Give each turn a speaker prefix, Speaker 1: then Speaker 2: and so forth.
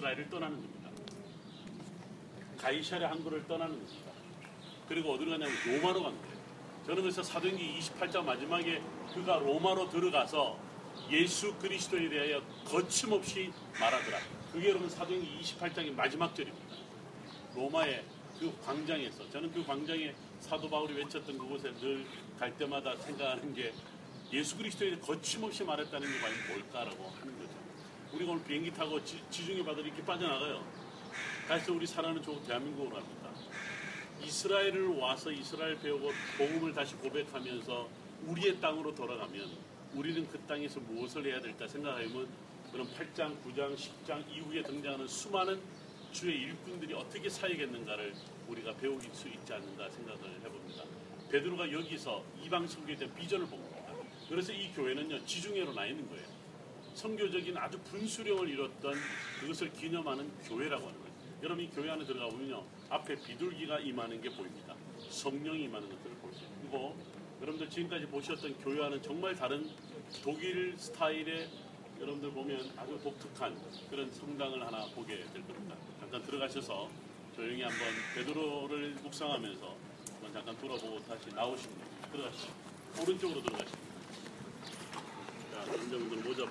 Speaker 1: 이스라엘을 떠나는 겁니다. 가이샤의 항구를 떠나는 겁니다. 그리고 어디로 가냐면 로마로 간 거예요. 저는 그래서 사도행기 28장 마지막에 그가 로마로 들어가서 예수 그리스도에 대하여 거침없이 말하더라. 그게 여러분 사도행기 28장의 마지막 절입니다. 로마의 그 광장에서 저는 그 광장에 사도 바울이 외쳤던 그곳에 늘 갈 때마다 생각하는 게 예수 그리스도에 거침없이 말했다는 게 과연 뭘까라고 하는 거죠. 우리가 오늘 비행기 타고 지, 지중해 바다를 이렇게 빠져나가요. 그래서 우리 살아는 좋은 대한민국으로 갑니다. 이스라엘을 와서 이스라엘 배우고 복음을 다시 고백하면서 우리의 땅으로 돌아가면 우리는 그 땅에서 무엇을 해야 될까 생각하면 그런 8장, 9장, 10장 이후에 등장하는 수많은 주의 일꾼들이 어떻게 사역했는가를 우리가 배울 수 있지 않는가 생각을 해봅니다. 베드로가 여기서 이방 선교에 대한 비전을 본 겁니다. 그래서 이 교회는요 지중해로 나 있는 거예요. 선교적인 아주 분수령을 이뤘던 그것을 기념하는 교회라고 하는 거예요. 여러분 이 교회 안에 들어가 보면요 앞에 비둘기가 임하는 게 보입니다. 성령이 임하는 것들을 볼 수 있고 여러분들 지금까지 보셨던 교회와는 정말 다른 독일 스타일의 여러분들 보면 아주 독특한 그런 성당을 하나 보게 될 겁니다. 잠깐 들어가셔서 조용히 한번 베드로를 묵상하면서 잠깐 돌아보고 다시 나오시면 들어가시죠. 오른쪽으로 들어가시죠. 자, 여러분들 모자